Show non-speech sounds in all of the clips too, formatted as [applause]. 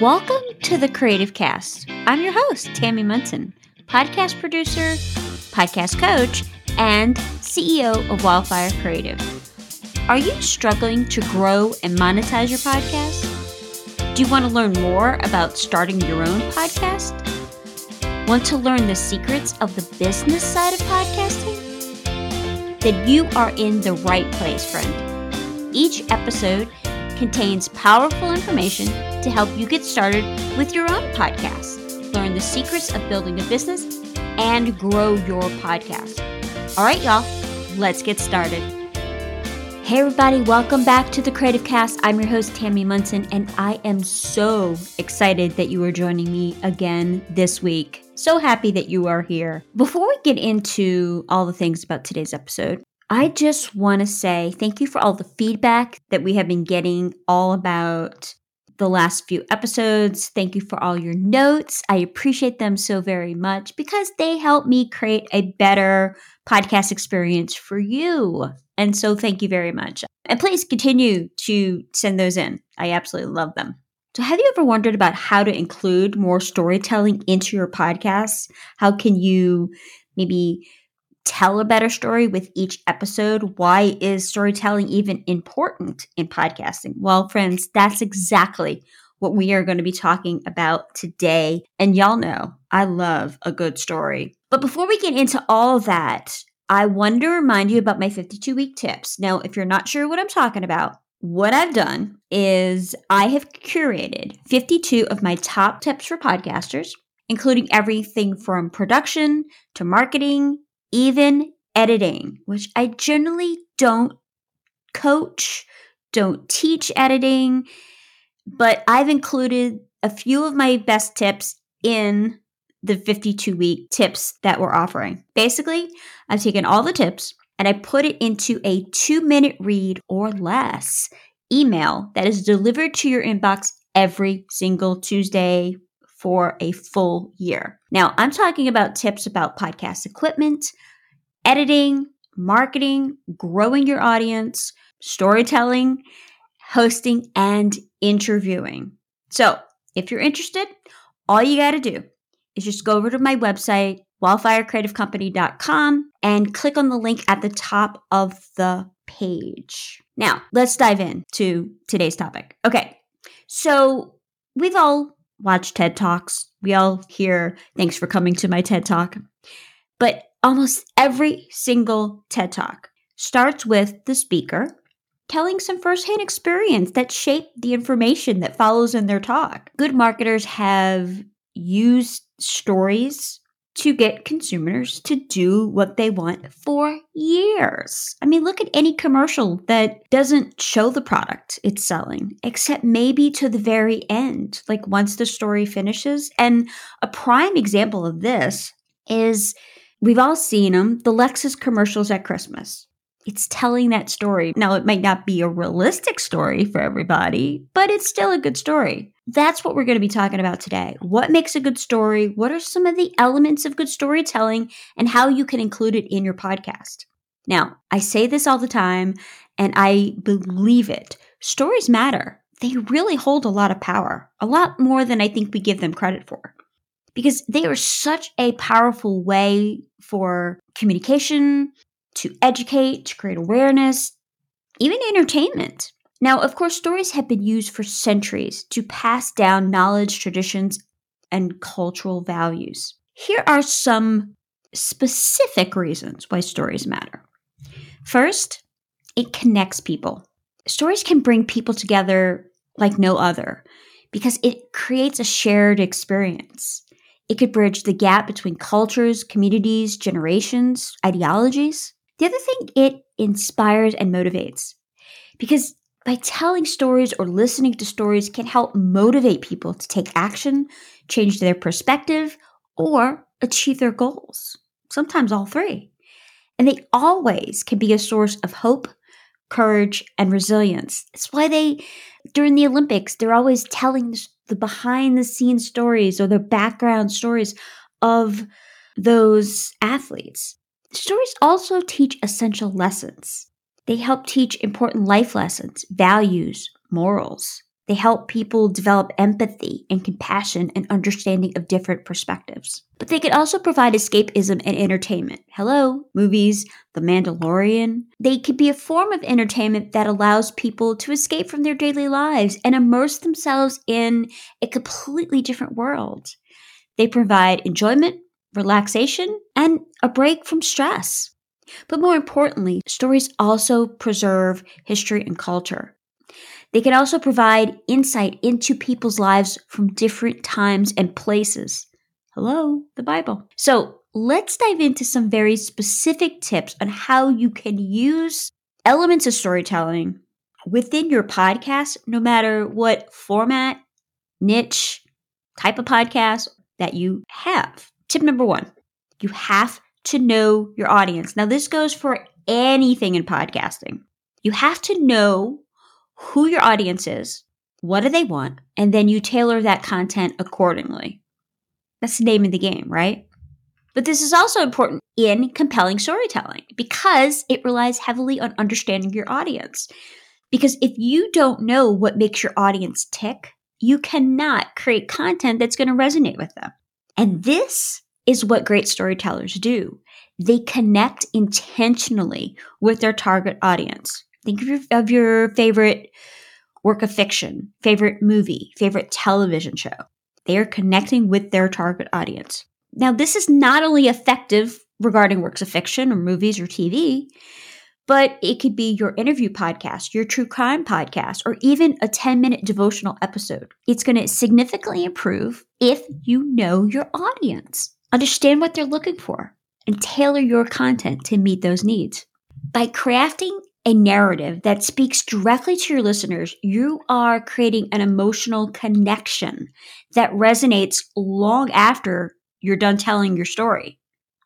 Welcome to the Creative Cast. I'm your host, Tammy Munson, podcast producer, podcast coach, and CEO of Wildfire Creative. Are you struggling to grow and monetize your podcast? Do you want to learn more about starting your own podcast? Want to learn the secrets of the business side of podcasting? Then you are in the right place, friend. Each episode contains powerful information to help you get started with your own podcast, learn the secrets of building a business, and grow your podcast. All right, y'all, let's get started. Hey, everybody, welcome back to the Creative Cast. I'm your host, Tammy Munson, and I am so excited that you are joining me again this week. So happy that you are here. Before we get into all the things about today's episode, I just want to say thank you for all the feedback that we have been getting all about the last few episodes. Thank you for all your notes. I appreciate them so very much because they help me create a better podcast experience for you. And so thank you very much. And please continue to send those in. I absolutely love them. So, have you ever wondered about how to include more storytelling into your podcast? How can you maybe tell a better story with each episode. Why is storytelling even important in podcasting? Well, friends, that's exactly what we are going to be talking about today. And y'all know I love a good story. But before we get into all that, I want to remind you about my 52 week tips. Now, if you're not sure what I'm talking about, what I've done is I have curated 52 of my top tips for podcasters, including everything from production to marketing even editing, which I generally don't coach, don't teach editing, but I've included a few of my best tips in the 52 week tips that we're offering. Basically, I've taken all the tips and I put it into a two minute read or less email that is delivered to your inbox every single Tuesday, for a full year. Now, I'm talking about tips about podcast equipment, editing, marketing, growing your audience, storytelling, hosting, and interviewing. So, if you're interested, all you got to do is just go over to my website, wildfirecreativecompany.com, and click on the link at the top of the page. Now, let's dive in to today's topic. Okay, so we've all watch TED Talks. We all hear, thanks for coming to my TED Talk. But almost every single TED Talk starts with the speaker telling some firsthand experience that shaped the information that follows in their talk. Good marketers have used stories to get consumers to do what they want for years. I mean, look at any commercial that doesn't show the product it's selling, except maybe to the very end, like once the story finishes. And a prime example of this is we've all seen them the Lexus commercials at Christmas. It's telling that story. Now, it might not be a realistic story for everybody, but it's still a good story. That's what we're going to be talking about today. What makes a good story? What are some of the elements of good storytelling and how you can include it in your podcast? Now, I say this all the time and I believe it. Stories matter. They really hold a lot of power, a lot more than I think we give them credit for. Because they are such a powerful way for communication, to educate, to create awareness, even entertainment. Now, of course, stories have been used for centuries to pass down knowledge, traditions, and cultural values. Here are some specific reasons why stories matter. First, it connects people. Stories can bring people together like no other because it creates a shared experience. It could bridge the gap between cultures, communities, generations, ideologies. The other thing, it inspires and motivates because by telling stories or listening to stories can help motivate people to take action, change their perspective, or achieve their goals. Sometimes all three. And they always can be a source of hope, courage, and resilience. It's why they, during the Olympics, they're always telling the behind the scenes stories or the background stories of those athletes. Stories also teach essential lessons. They help teach important life lessons, values, morals. They help people develop empathy and compassion and understanding of different perspectives. But they can also provide escapism and entertainment. Hello, movies, The Mandalorian. They can be a form of entertainment that allows people to escape from their daily lives and immerse themselves in a completely different world. They provide enjoyment, relaxation, and a break from stress. But more importantly, stories also preserve history and culture. They can also provide insight into people's lives from different times and places. Hello, the Bible. So let's dive into some very specific tips on how you can use elements of storytelling within your podcast, no matter what format, niche, type of podcast that you have. Tip number one you have to know your audience. Now, this goes for anything in podcasting. You have to know who your audience is, what do they want, and then you tailor that content accordingly. That's the name of the game, right? But this is also important in compelling storytelling because it relies heavily on understanding your audience. Because if you don't know what makes your audience tick, you cannot create content that's going to resonate with them. And this is what great storytellers do. They connect intentionally with their target audience. Think of your, of your favorite work of fiction, favorite movie, favorite television show. They are connecting with their target audience. Now, this is not only effective regarding works of fiction or movies or TV, but it could be your interview podcast, your true crime podcast, or even a 10 minute devotional episode. It's going to significantly improve if you know your audience, understand what they're looking for, and tailor your content to meet those needs. By crafting a narrative that speaks directly to your listeners, you are creating an emotional connection that resonates long after you're done telling your story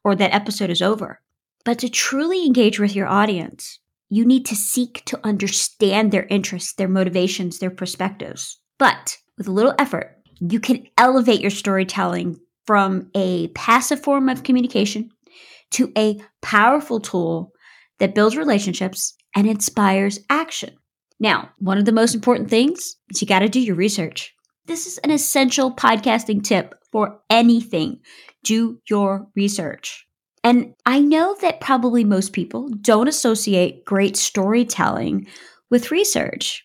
or that episode is over. But to truly engage with your audience, you need to seek to understand their interests, their motivations, their perspectives. But with a little effort, you can elevate your storytelling from a passive form of communication to a powerful tool that builds relationships and inspires action. Now, one of the most important things is you got to do your research. This is an essential podcasting tip for anything. Do your research. And I know that probably most people don't associate great storytelling with research,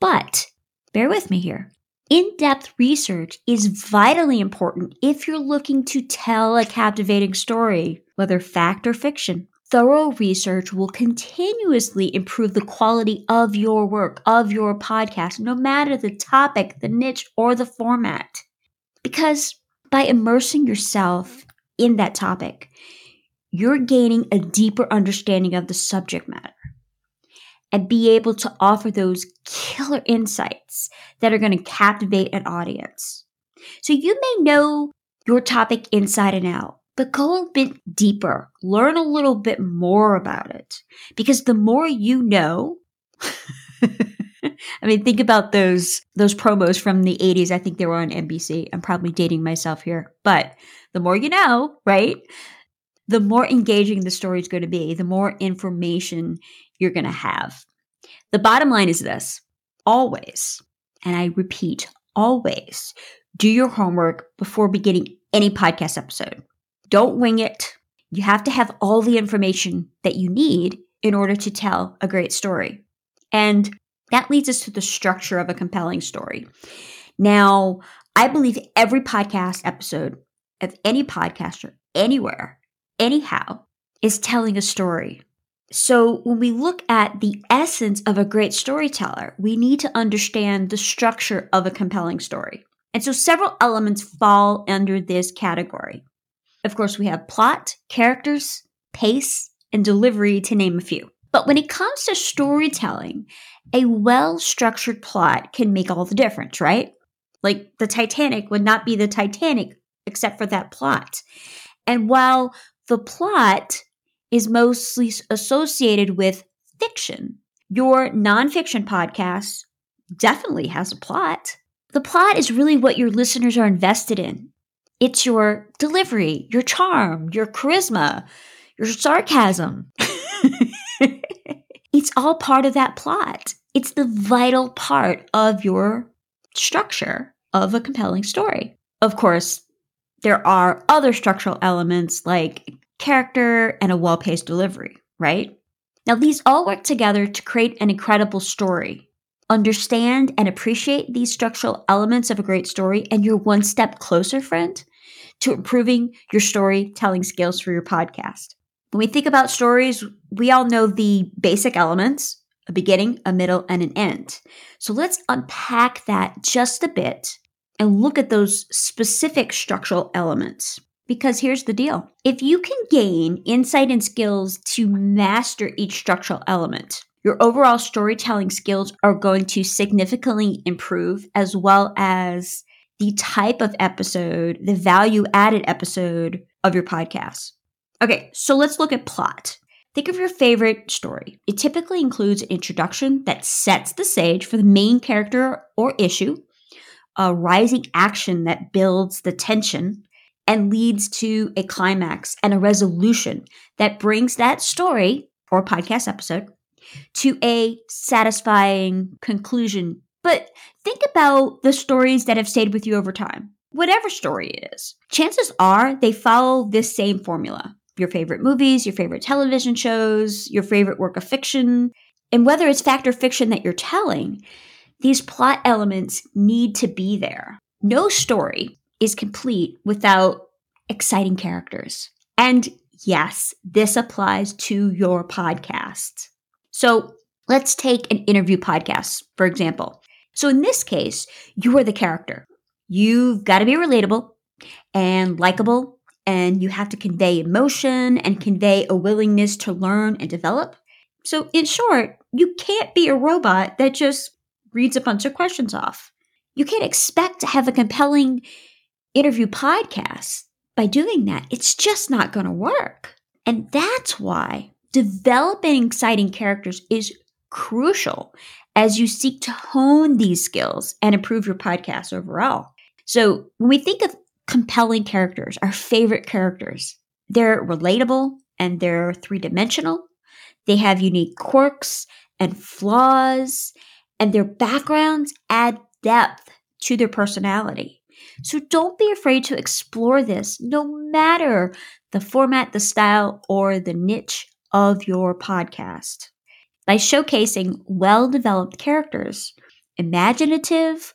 but bear with me here. In depth research is vitally important if you're looking to tell a captivating story, whether fact or fiction thorough research will continuously improve the quality of your work, of your podcast, no matter the topic, the niche, or the format. Because by immersing yourself in that topic, you're gaining a deeper understanding of the subject matter and be able to offer those killer insights that are going to captivate an audience. So you may know your topic inside and out, but go a bit deeper, learn a little bit more about it. Because the more you know, [laughs] I mean, think about those those promos from the 80s. I think they were on NBC. I'm probably dating myself here. But the more you know, right? The more engaging the story is going to be, the more information you're going to have. The bottom line is this always, and I repeat, always do your homework before beginning any podcast episode. Don't wing it. You have to have all the information that you need in order to tell a great story. And that leads us to the structure of a compelling story. Now, I believe every podcast episode of any podcaster anywhere, anyhow, is telling a story. So when we look at the essence of a great storyteller, we need to understand the structure of a compelling story. And so several elements fall under this category. Of course, we have plot, characters, pace, and delivery, to name a few. But when it comes to storytelling, a well structured plot can make all the difference, right? Like the Titanic would not be the Titanic except for that plot. And while the plot is mostly associated with fiction, your nonfiction podcast definitely has a plot. The plot is really what your listeners are invested in. It's your delivery, your charm, your charisma, your sarcasm. [laughs] it's all part of that plot. It's the vital part of your structure of a compelling story. Of course, there are other structural elements like character and a well paced delivery, right? Now, these all work together to create an incredible story. Understand and appreciate these structural elements of a great story, and you're one step closer, friend, to improving your storytelling skills for your podcast. When we think about stories, we all know the basic elements a beginning, a middle, and an end. So let's unpack that just a bit and look at those specific structural elements. Because here's the deal if you can gain insight and skills to master each structural element, your overall storytelling skills are going to significantly improve, as well as the type of episode, the value added episode of your podcast. Okay, so let's look at plot. Think of your favorite story. It typically includes an introduction that sets the stage for the main character or issue, a rising action that builds the tension and leads to a climax and a resolution that brings that story or podcast episode to a satisfying conclusion. But think about the stories that have stayed with you over time. Whatever story it is, chances are they follow this same formula. Your favorite movies, your favorite television shows, your favorite work of fiction, and whether it's fact or fiction that you're telling, these plot elements need to be there. No story is complete without exciting characters. And yes, this applies to your podcast. So let's take an interview podcast, for example. So in this case, you are the character. You've got to be relatable and likable, and you have to convey emotion and convey a willingness to learn and develop. So, in short, you can't be a robot that just reads a bunch of questions off. You can't expect to have a compelling interview podcasts, by doing that. It's just not going to work. And that's why developing exciting characters is crucial as you seek to hone these skills and improve your podcast overall. So, when we think of compelling characters, our favorite characters, they're relatable and they're three dimensional. They have unique quirks and flaws and their backgrounds add depth to their personality. So don't be afraid to explore this, no matter the format, the style, or the niche of your podcast. By showcasing well developed characters, imaginative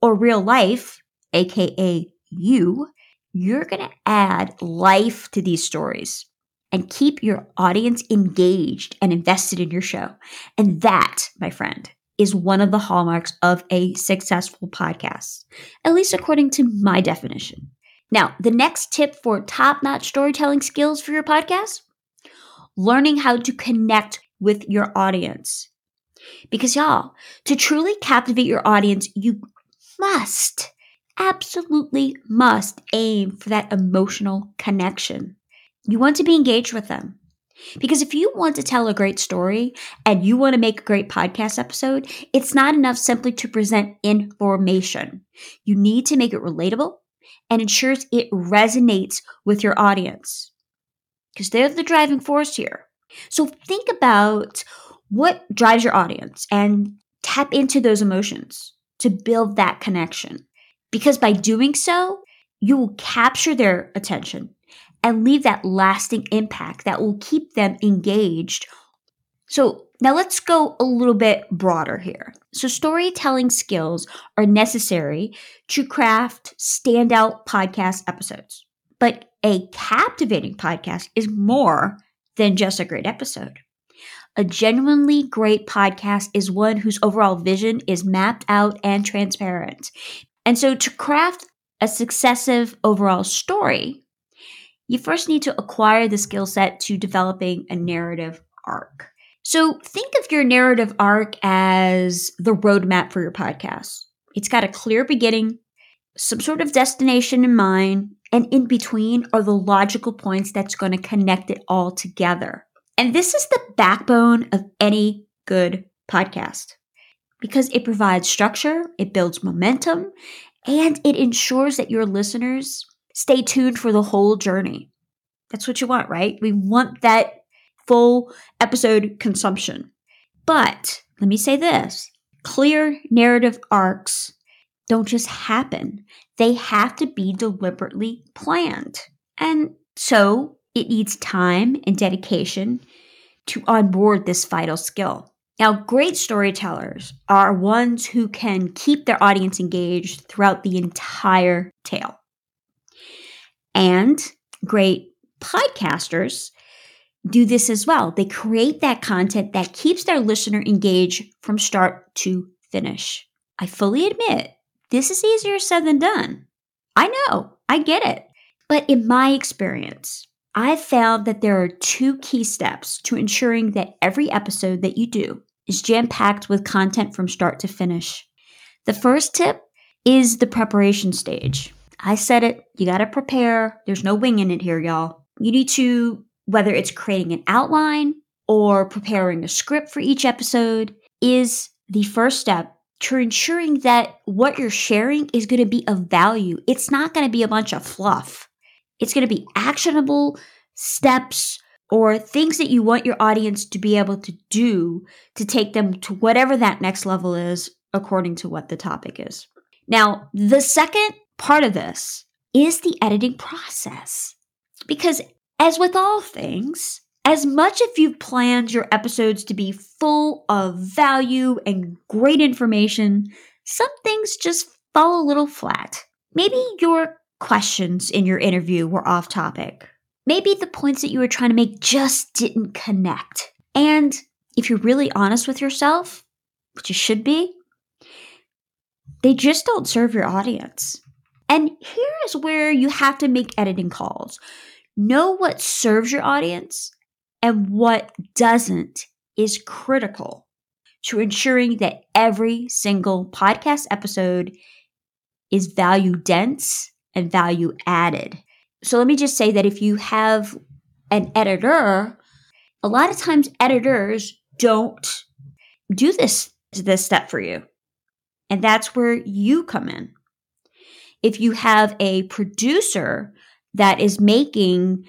or real life, aka you, you're going to add life to these stories and keep your audience engaged and invested in your show. And that, my friend, is one of the hallmarks of a successful podcast, at least according to my definition. Now, the next tip for top notch storytelling skills for your podcast learning how to connect with your audience. Because, y'all, to truly captivate your audience, you must, absolutely must aim for that emotional connection. You want to be engaged with them. Because if you want to tell a great story and you want to make a great podcast episode, it's not enough simply to present information. You need to make it relatable and ensures it resonates with your audience because they're the driving force here. So think about what drives your audience and tap into those emotions to build that connection. Because by doing so, you will capture their attention and leave that lasting impact that will keep them engaged. So, now let's go a little bit broader here. So, storytelling skills are necessary to craft standout podcast episodes. But a captivating podcast is more than just a great episode. A genuinely great podcast is one whose overall vision is mapped out and transparent. And so, to craft a successive overall story, you first need to acquire the skill set to developing a narrative arc. So think of your narrative arc as the roadmap for your podcast. It's got a clear beginning, some sort of destination in mind, and in between are the logical points that's going to connect it all together. And this is the backbone of any good podcast because it provides structure, it builds momentum, and it ensures that your listeners stay tuned for the whole journey. That's what you want, right? We want that full episode consumption. But let me say this clear narrative arcs don't just happen, they have to be deliberately planned. And so it needs time and dedication to onboard this vital skill. Now, great storytellers are ones who can keep their audience engaged throughout the entire tale. And great podcasters do this as well. They create that content that keeps their listener engaged from start to finish. I fully admit this is easier said than done. I know, I get it. But in my experience, I've found that there are two key steps to ensuring that every episode that you do is jam packed with content from start to finish. The first tip is the preparation stage. I said it, you got to prepare. There's no winging it here, y'all. You need to, whether it's creating an outline or preparing a script for each episode, is the first step to ensuring that what you're sharing is going to be of value. It's not going to be a bunch of fluff. It's going to be actionable steps or things that you want your audience to be able to do to take them to whatever that next level is according to what the topic is. Now, the second part of this is the editing process. Because as with all things, as much if you've planned your episodes to be full of value and great information, some things just fall a little flat. Maybe your questions in your interview were off topic. Maybe the points that you were trying to make just didn't connect. And if you're really honest with yourself, which you should be, they just don't serve your audience. And here is where you have to make editing calls. Know what serves your audience and what doesn't is critical to ensuring that every single podcast episode is value dense and value added. So let me just say that if you have an editor, a lot of times editors don't do this this step for you. And that's where you come in. If you have a producer that is making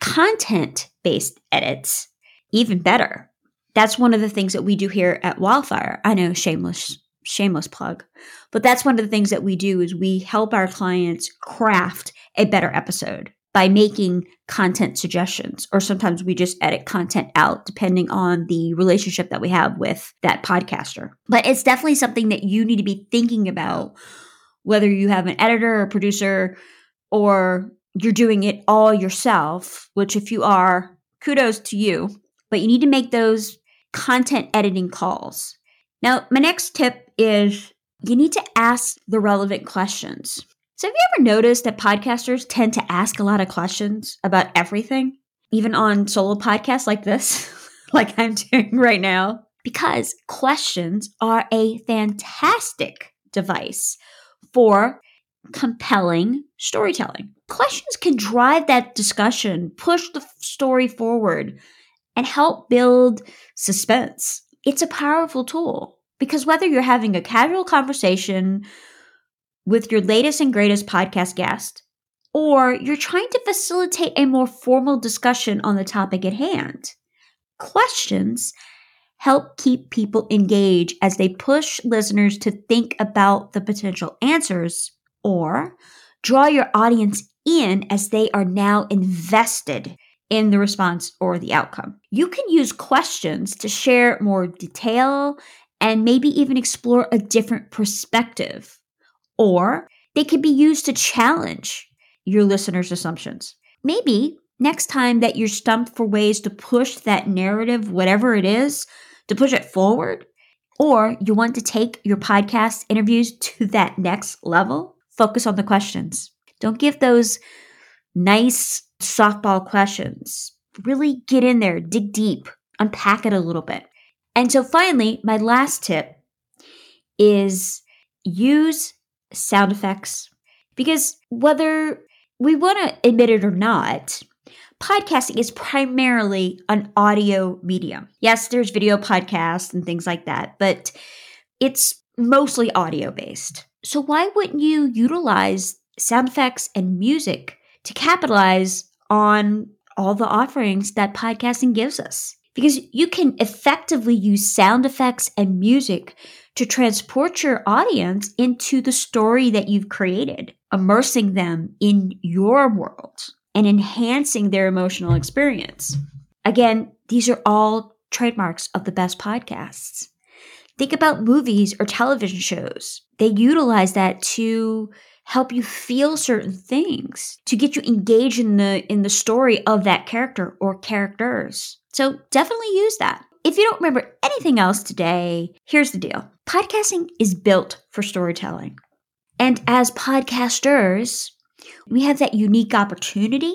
content based edits, even better. That's one of the things that we do here at Wildfire. I know shameless shameless plug. But that's one of the things that we do is we help our clients craft a better episode by making content suggestions or sometimes we just edit content out depending on the relationship that we have with that podcaster. But it's definitely something that you need to be thinking about whether you have an editor or producer or you're doing it all yourself, which if you are, kudos to you, but you need to make those content editing calls. Now, my next tip is you need to ask the relevant questions. So, have you ever noticed that podcasters tend to ask a lot of questions about everything, even on solo podcasts like this, [laughs] like I'm doing right now? Because questions are a fantastic device for compelling storytelling. Questions can drive that discussion, push the story forward, and help build suspense. It's a powerful tool because whether you're having a casual conversation with your latest and greatest podcast guest, or you're trying to facilitate a more formal discussion on the topic at hand, questions help keep people engaged as they push listeners to think about the potential answers or draw your audience in as they are now invested in the response or the outcome. You can use questions to share more detail and maybe even explore a different perspective. Or they can be used to challenge your listeners' assumptions. Maybe next time that you're stumped for ways to push that narrative, whatever it is, to push it forward, or you want to take your podcast interviews to that next level, focus on the questions. Don't give those nice softball questions. Really get in there, dig deep, unpack it a little bit. And so finally, my last tip is use sound effects because whether we want to admit it or not, podcasting is primarily an audio medium. Yes, there's video podcasts and things like that, but it's mostly audio based. So why wouldn't you utilize sound effects and music to capitalize on all the offerings that podcasting gives us? because you can effectively use sound effects and music to transport your audience into the story that you've created, immersing them in your world and enhancing their emotional experience. Again, these are all trademarks of the best podcasts. Think about movies or television shows. They utilize that to help you feel certain things, to get you engaged in the in the story of that character or characters. So definitely use that. If you don't remember anything else today, here's the deal. Podcasting is built for storytelling. And as podcasters, we have that unique opportunity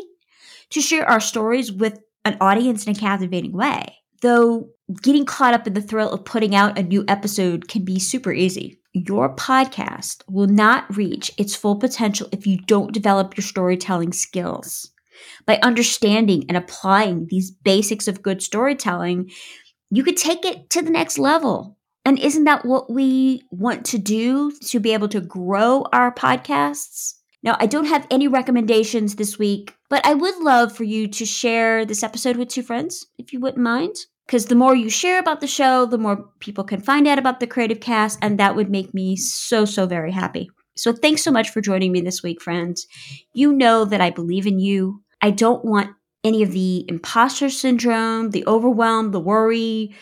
to share our stories with an audience in a captivating way. Though getting caught up in the thrill of putting out a new episode can be super easy. Your podcast will not reach its full potential if you don't develop your storytelling skills. By understanding and applying these basics of good storytelling, you could take it to the next level. And isn't that what we want to do to be able to grow our podcasts? Now, I don't have any recommendations this week, but I would love for you to share this episode with two friends, if you wouldn't mind. Because the more you share about the show, the more people can find out about the Creative Cast, and that would make me so, so very happy. So, thanks so much for joining me this week, friends. You know that I believe in you. I don't want any of the imposter syndrome, the overwhelm, the worry,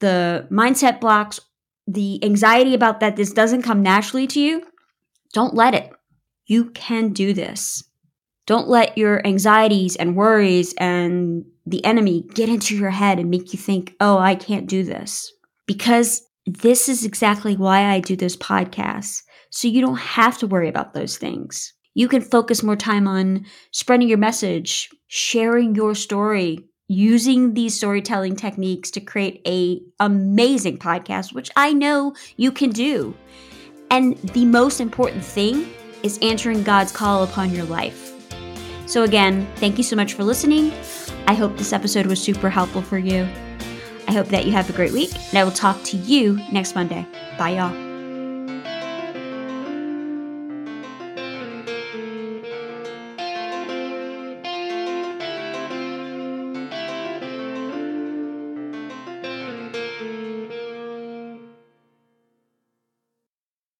the mindset blocks, the anxiety about that this doesn't come naturally to you. Don't let it. You can do this. Don't let your anxieties and worries and the enemy get into your head and make you think, oh, I can't do this. Because this is exactly why I do this podcast. So you don't have to worry about those things. You can focus more time on spreading your message, sharing your story, using these storytelling techniques to create a amazing podcast, which I know you can do. And the most important thing is answering God's call upon your life. So, again, thank you so much for listening. I hope this episode was super helpful for you. I hope that you have a great week, and I will talk to you next Monday. Bye, y'all.